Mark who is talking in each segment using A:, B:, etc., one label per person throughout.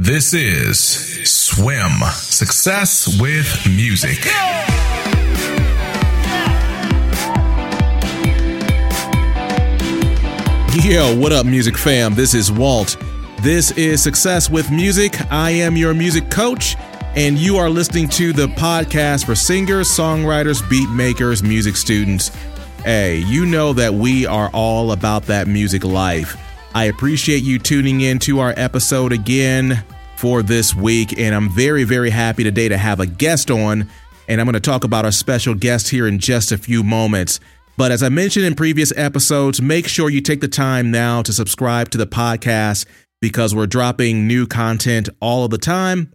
A: This is Swim Success with Music.
B: Yo, what up, music fam? This is Walt. This is Success with Music. I am your music coach, and you are listening to the podcast for singers, songwriters, beat makers, music students. Hey, you know that we are all about that music life. I appreciate you tuning in to our episode again for this week, and I'm very, very happy today to have a guest on, and I'm going to talk about our special guest here in just a few moments. But as I mentioned in previous episodes, make sure you take the time now to subscribe to the podcast because we're dropping new content all of the time.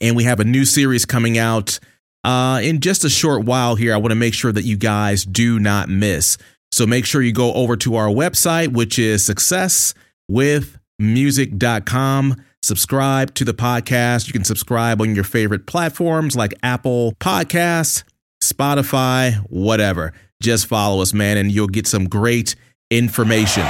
B: And we have a new series coming out uh, in just a short while here. I want to make sure that you guys do not miss. So make sure you go over to our website, which is successwithmusic.com. Subscribe to the podcast. You can subscribe on your favorite platforms like Apple Podcasts, Spotify, whatever just follow us, man, and you'll get some great information.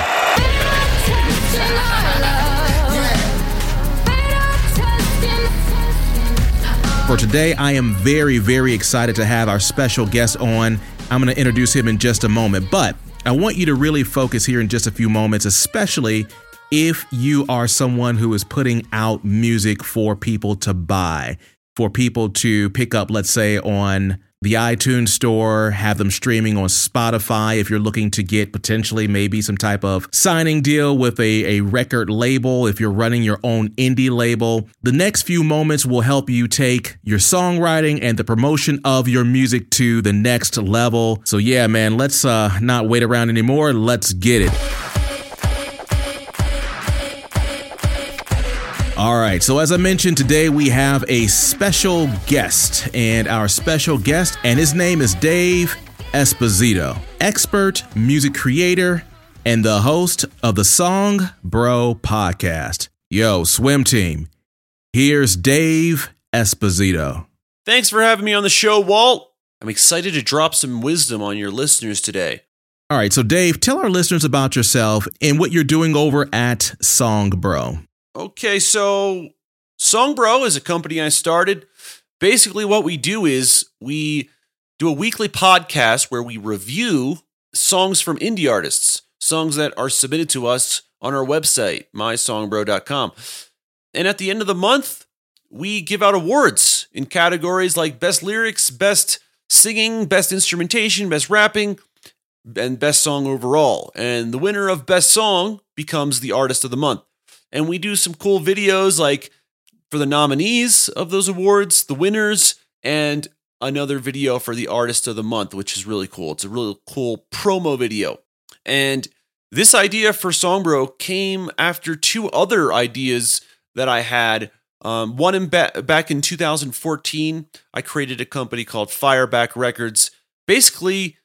B: For today, I am very, very excited to have our special guest on. I'm going to introduce him in just a moment, but I want you to really focus here in just a few moments, especially if you are someone who is putting out music for people to buy, for people to pick up, let's say, on the iTunes store, have them streaming on Spotify if you're looking to get potentially maybe some type of signing deal with a, a record label, if you're running your own indie label. The next few moments will help you take your songwriting and the promotion of your music to the next level. So yeah, man, let's uh, not wait around anymore. Let's get it. All right, so as I mentioned, today we have a special guest, and our special guest, and his name is Dave Esposito, expert music creator and the host of the Song Bro podcast. Yo, swim team, here's Dave Esposito.
C: Thanks for having me on the show, Walt. I'm excited to drop some wisdom on your listeners today.
B: All right, so Dave, tell our listeners about yourself and what you're doing over at Song Bro.
C: Okay, so Songbro is a company I started. Basically, what we do is we do a weekly podcast where we review songs from indie artists, songs that are submitted to us on our website, mysongbro.com. And at the end of the month, we give out awards in categories like best lyrics, best singing, best instrumentation, best rapping, and best song overall. And the winner of best song becomes the artist of the month and we do some cool videos like for the nominees of those awards, the winners, and another video for the artist of the month, which is really cool. It's a really cool promo video. And this idea for Songbro came after two other ideas that I had. Um, one in ba- back in 2014, I created a company called Fireback Records, basically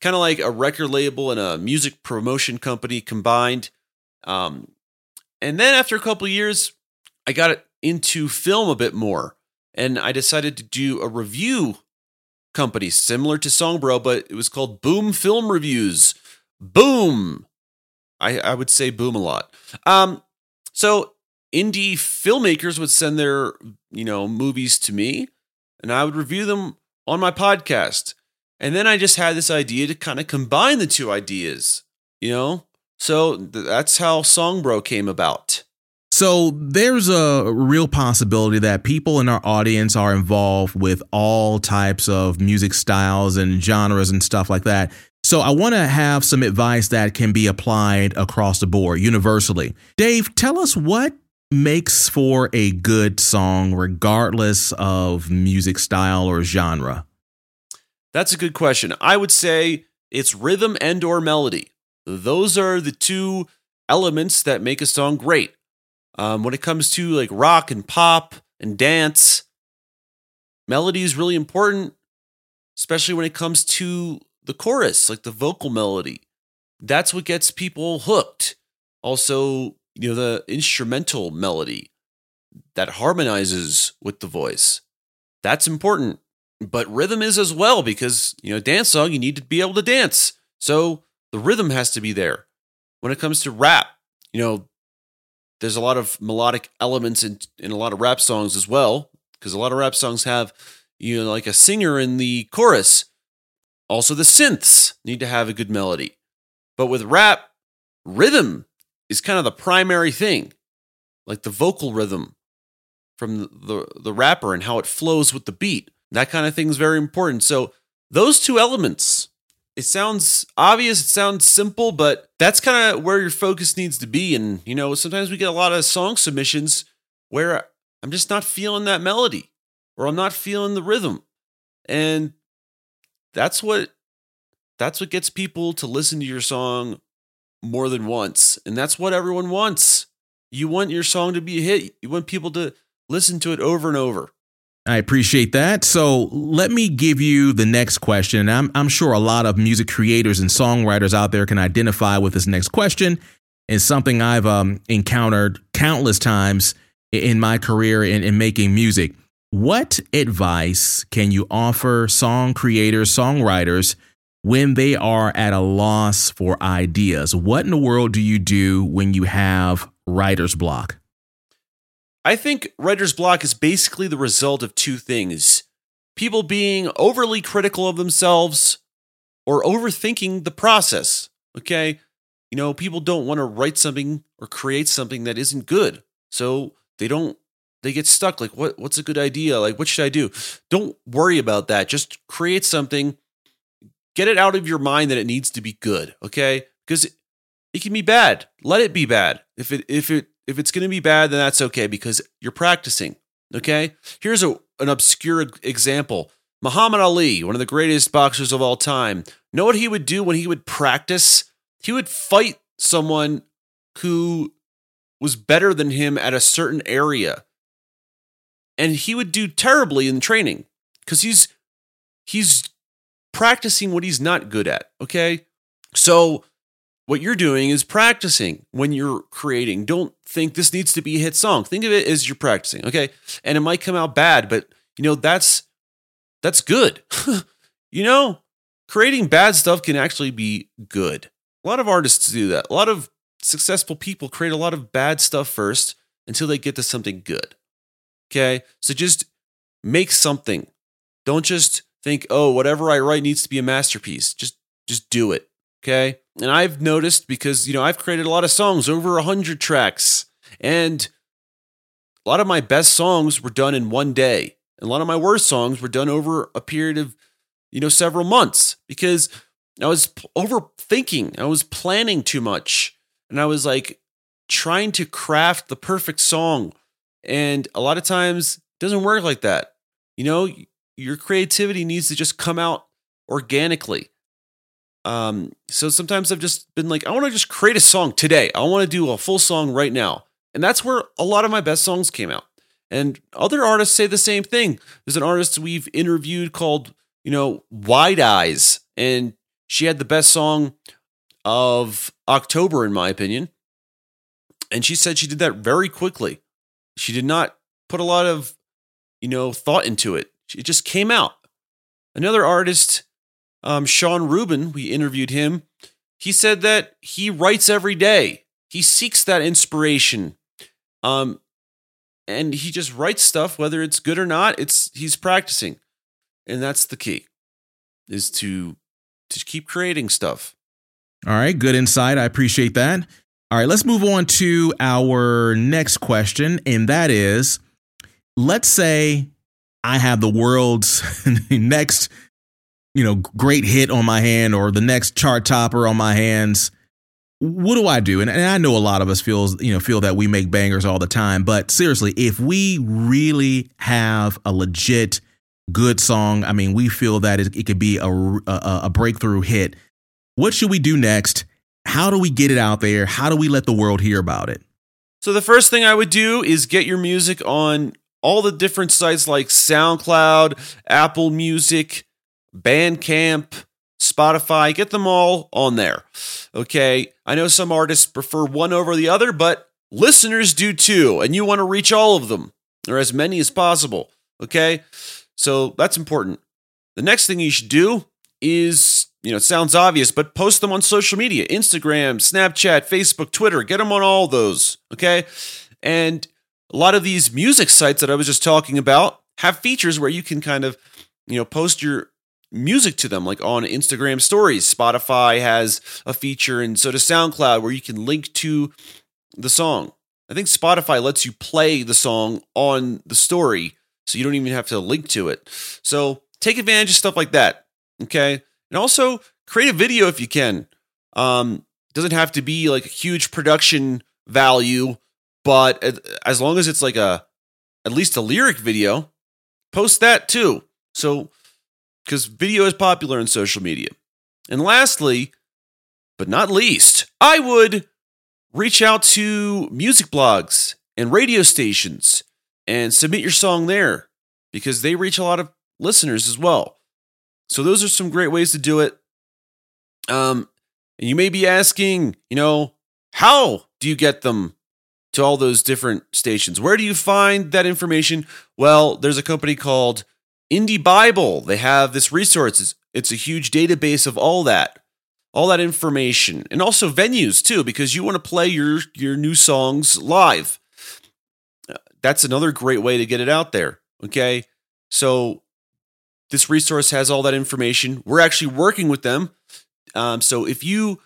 C: kind of like a record label and a music promotion company combined. Um, and then after a couple years, I got into film a bit more and I decided to do a review company similar to Songbro, but it was called Boom Film Reviews. Boom. I, I would say boom a lot. Um, so indie filmmakers would send their, you know, movies to me and I would review them on my podcast. And then I just had this idea to kind of combine the two ideas, you know? So that's how Songbro came about.
B: So there's a real possibility that people in our audience are involved with all types of music styles and genres and stuff like that. So I want to have some advice that can be applied across the board universally. Dave, tell us what makes for a good song regardless of music style or genre.
C: That's a good question. I would say it's rhythm and or melody. Those are the two elements that make a song great. Um, when it comes to like rock and pop and dance, melody is really important, especially when it comes to the chorus, like the vocal melody. That's what gets people hooked. Also, you know, the instrumental melody that harmonizes with the voice. That's important. But rhythm is as well because, you know, dance song, you need to be able to dance. So the rhythm has to be there. When it comes to rap, you know, there's a lot of melodic elements in in a lot of rap songs as well because a lot of rap songs have you know like a singer in the chorus. Also, the synths need to have a good melody, but with rap, rhythm is kind of the primary thing, like the vocal rhythm from the, the, the rapper and how it flows with the beat. That kind of thing is very important. So those two elements, it sounds obvious, it sounds simple, but that's kind of where your focus needs to be. And you know, sometimes we get a lot of song submissions where I'm just not feeling that melody or I'm not feeling the rhythm. And that's what that's what gets people to listen to your song more than once. And that's what everyone wants. You want your song to be a hit. You want people to listen to it over and over.
B: I appreciate that. So let me give you the next question. I'm, I'm sure a lot of music creators and songwriters out there can identify with this next question. It's something I've um, encountered countless times in my career in, in making music. What advice can you offer song creators, songwriters when they are at a loss for ideas? What in the world do you do when you have writer's block?
C: I think writer's block is basically the result of two things people being overly critical of themselves or overthinking the process. Okay. You know, people don't want to write something or create something that isn't good. So they don't they get stuck like what what's a good idea like what should i do don't worry about that just create something get it out of your mind that it needs to be good okay because it, it can be bad let it be bad if it if it if it's going to be bad then that's okay because you're practicing okay? Here's a an obscure example. Muhammad ali one of the greatest boxers of all time. Know what he would do when he would practice? He would fight someone who was better than him at a certain area. And he would do terribly in training because he's he's practicing what he's not good at okay? So what you're doing is practicing when you're creating don't think this needs to be a hit song think of it as you're practicing okay and it might come out bad but you know that's that's good you know creating bad stuff can actually be good a lot of artists do that a lot of successful people create a lot of bad stuff first until they get to something good Okay. So just make something. Don't just think, oh, whatever I write needs to be a masterpiece. Just just do it. Okay. And I've noticed because, you know, I've created a lot of songs, over a hundred tracks. And a lot of my best songs were done in one day. And a lot of my worst songs were done over a period of, you know, several months because I was overthinking. I was planning too much. And I was like trying to craft the perfect song and a lot of times it doesn't work like that. You know, your creativity needs to just come out organically. Um, so sometimes I've just been like, I want to just create a song today. I want to do a full song right now. And that's where a lot of my best songs came out. And other artists say the same thing. There's an artist we've interviewed called, you know, Wide Eyes, and she had the best song of October, in my opinion. And she said she did that very quickly. She did not put a lot of, you know, thought into it. It just came out. Another artist, um, Sean Rubin, we interviewed him. He said that he writes every day. He seeks that inspiration. Um, and he just writes stuff, whether it's good or not, it's he's practicing. And that's the key, is to to keep creating stuff.
B: All right, good insight. I appreciate that. All right, let's move on to our next question. And that is let's say I have the world's next, you know, great hit on my hand or the next chart topper on my hands. What do I do? And, and I know a lot of us feels, you know, feel that we make bangers all the time. But seriously, if we really have a legit good song, I mean, we feel that it, it could be a, a, a breakthrough hit. What should we do next? how do we get it out there? How do we let the world hear about it?
C: So the first thing I would do is get your music on all the different sites like SoundCloud, Apple Music, Bandcamp, Spotify, get them all on there. Okay. I know some artists prefer one over the other, but listeners do too. And you want to reach all of them or as many as possible. Okay. So that's important. The next thing you should do is you know, it sounds obvious, but post them on social media Instagram, Snapchat, Facebook, Twitter. Get them on all those. Okay. And a lot of these music sites that I was just talking about have features where you can kind of, you know, post your music to them, like on Instagram stories. Spotify has a feature, and so does SoundCloud, where you can link to the song. I think Spotify lets you play the song on the story, so you don't even have to link to it. So take advantage of stuff like that. Okay. And also create a video if you can. Um, doesn't have to be like a huge production value, but as long as it's like a at least a lyric video, post that too. So because video is popular in social media. And lastly, but not least, I would reach out to music blogs and radio stations and submit your song there because they reach a lot of listeners as well. So those are some great ways to do it. Um, and you may be asking, you know, how do you get them to all those different stations? Where do you find that information? Well, there's a company called Indie Bible. They have this resource. It's, it's a huge database of all that, all that information, and also venues too, because you want to play your your new songs live. Uh, that's another great way to get it out there. Okay, so this resource has all that information. We're actually working with them. Um, so if you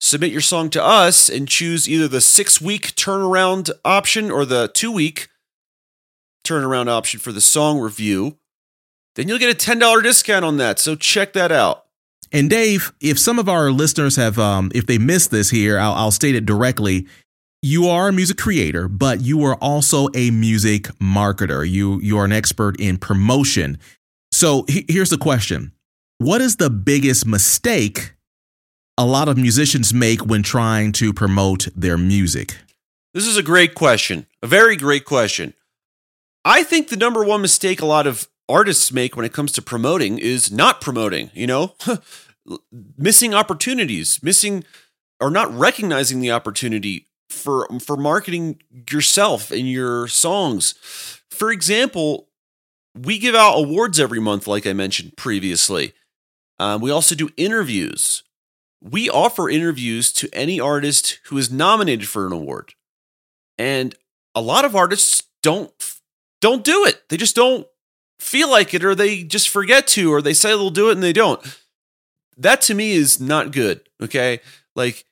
C: submit your song to us and choose either the six week turnaround option or the two week turnaround option for the song review, then you'll get a $10 discount on that. So check that out.
B: And Dave, if some of our listeners have, um, if they missed this here, I'll, I'll state it directly. You are a music creator, but you are also a music marketer. You you are an expert in promotion. So he, here's the question What is the biggest mistake a lot of musicians make when trying to promote their music?
C: This is a great question, a very great question. I think the number one mistake a lot of artists make when it comes to promoting is not promoting, you know, missing opportunities, missing or not recognizing the opportunity for for marketing yourself and your songs. For example, we give out awards every month, like I mentioned previously. Um, we also do interviews. We offer interviews to any artist who is nominated for an award, and a lot of artists don't don't do it. They just don't feel like it, or they just forget to, or they say they'll do it and they don't. That to me is not good. Okay, like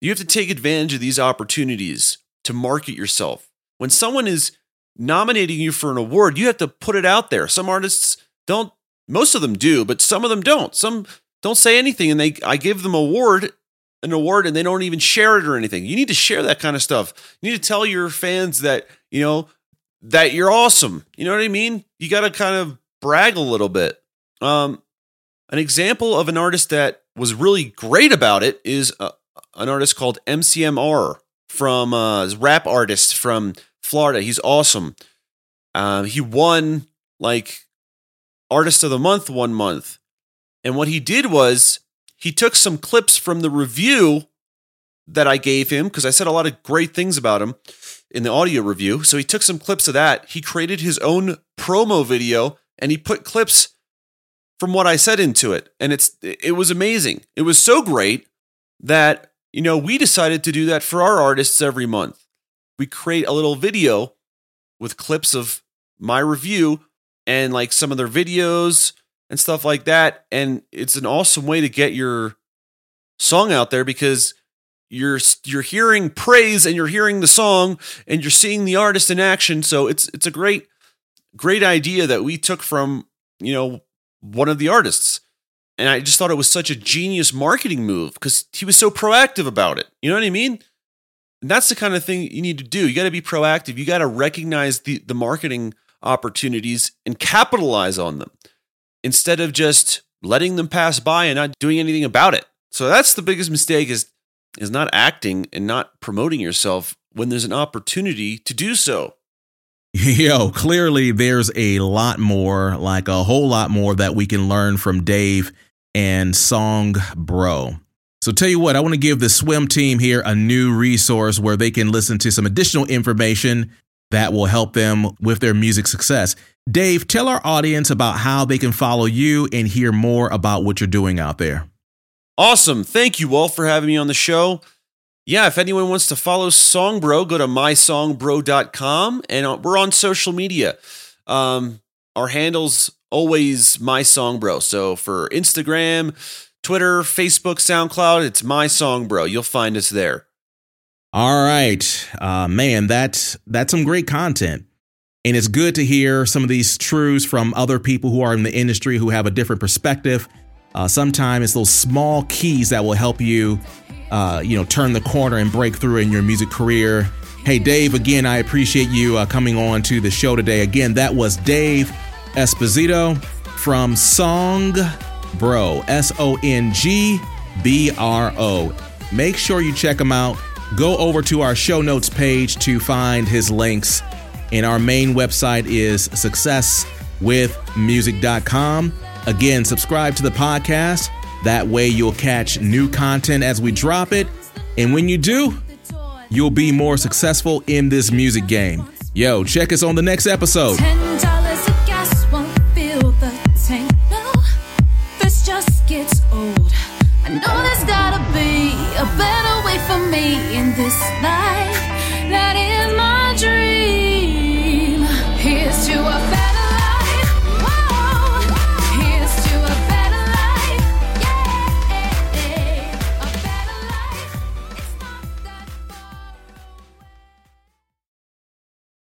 C: you have to take advantage of these opportunities to market yourself. When someone is nominating you for an award, you have to put it out there. Some artists don't, most of them do, but some of them don't. Some don't say anything and they I give them award an award and they don't even share it or anything. You need to share that kind of stuff. You need to tell your fans that, you know, that you're awesome. You know what I mean? You got to kind of brag a little bit. Um an example of an artist that was really great about it is uh, an artist called MCMR from uh rap artist from Florida. He's awesome. Um, he won like Artist of the Month one month. And what he did was he took some clips from the review that I gave him because I said a lot of great things about him in the audio review. So he took some clips of that. He created his own promo video and he put clips from what I said into it. And it's it was amazing. It was so great that you know, we decided to do that for our artists every month we create a little video with clips of my review and like some of their videos and stuff like that. And it's an awesome way to get your song out there because you're you're hearing praise and you're hearing the song and you're seeing the artist in action. So it's it's a great great idea that we took from you know one of the artists. And I just thought it was such a genius marketing move because he was so proactive about it. You know what I mean? And that's the kind of thing you need to do. You got to be proactive. You got to recognize the, the marketing opportunities and capitalize on them instead of just letting them pass by and not doing anything about it. So that's the biggest mistake is is not acting and not promoting yourself when there's an opportunity to do so.
B: Yo, clearly there's a lot more, like a whole lot more that we can learn from Dave and Song Bro. So, tell you what, I want to give the swim team here a new resource where they can listen to some additional information that will help them with their music success. Dave, tell our audience about how they can follow you and hear more about what you're doing out there.
C: Awesome. Thank you, all for having me on the show. Yeah, if anyone wants to follow Songbro, go to mysongbro.com and uh, we're on social media. Um, our handle's always mysongbro. So for Instagram, Twitter, Facebook, SoundCloud, it's mysongbro. You'll find us there.
B: All right. Uh, man, that's that's some great content. And it's good to hear some of these truths from other people who are in the industry who have a different perspective. Uh, sometimes it's those small keys that will help you uh, you know, turn the corner and break through in your music career. Hey, Dave, again, I appreciate you uh, coming on to the show today. Again, that was Dave Esposito from Song Bro, S O N G B R O. Make sure you check him out. Go over to our show notes page to find his links. And our main website is successwithmusic.com. Again, subscribe to the podcast that way, you'll catch new content as we drop it. And when you do, you'll be more successful in this music game. Yo, check us on the next episode. This just gets old. I know there's gotta be a better way for me in this life. That is my dream.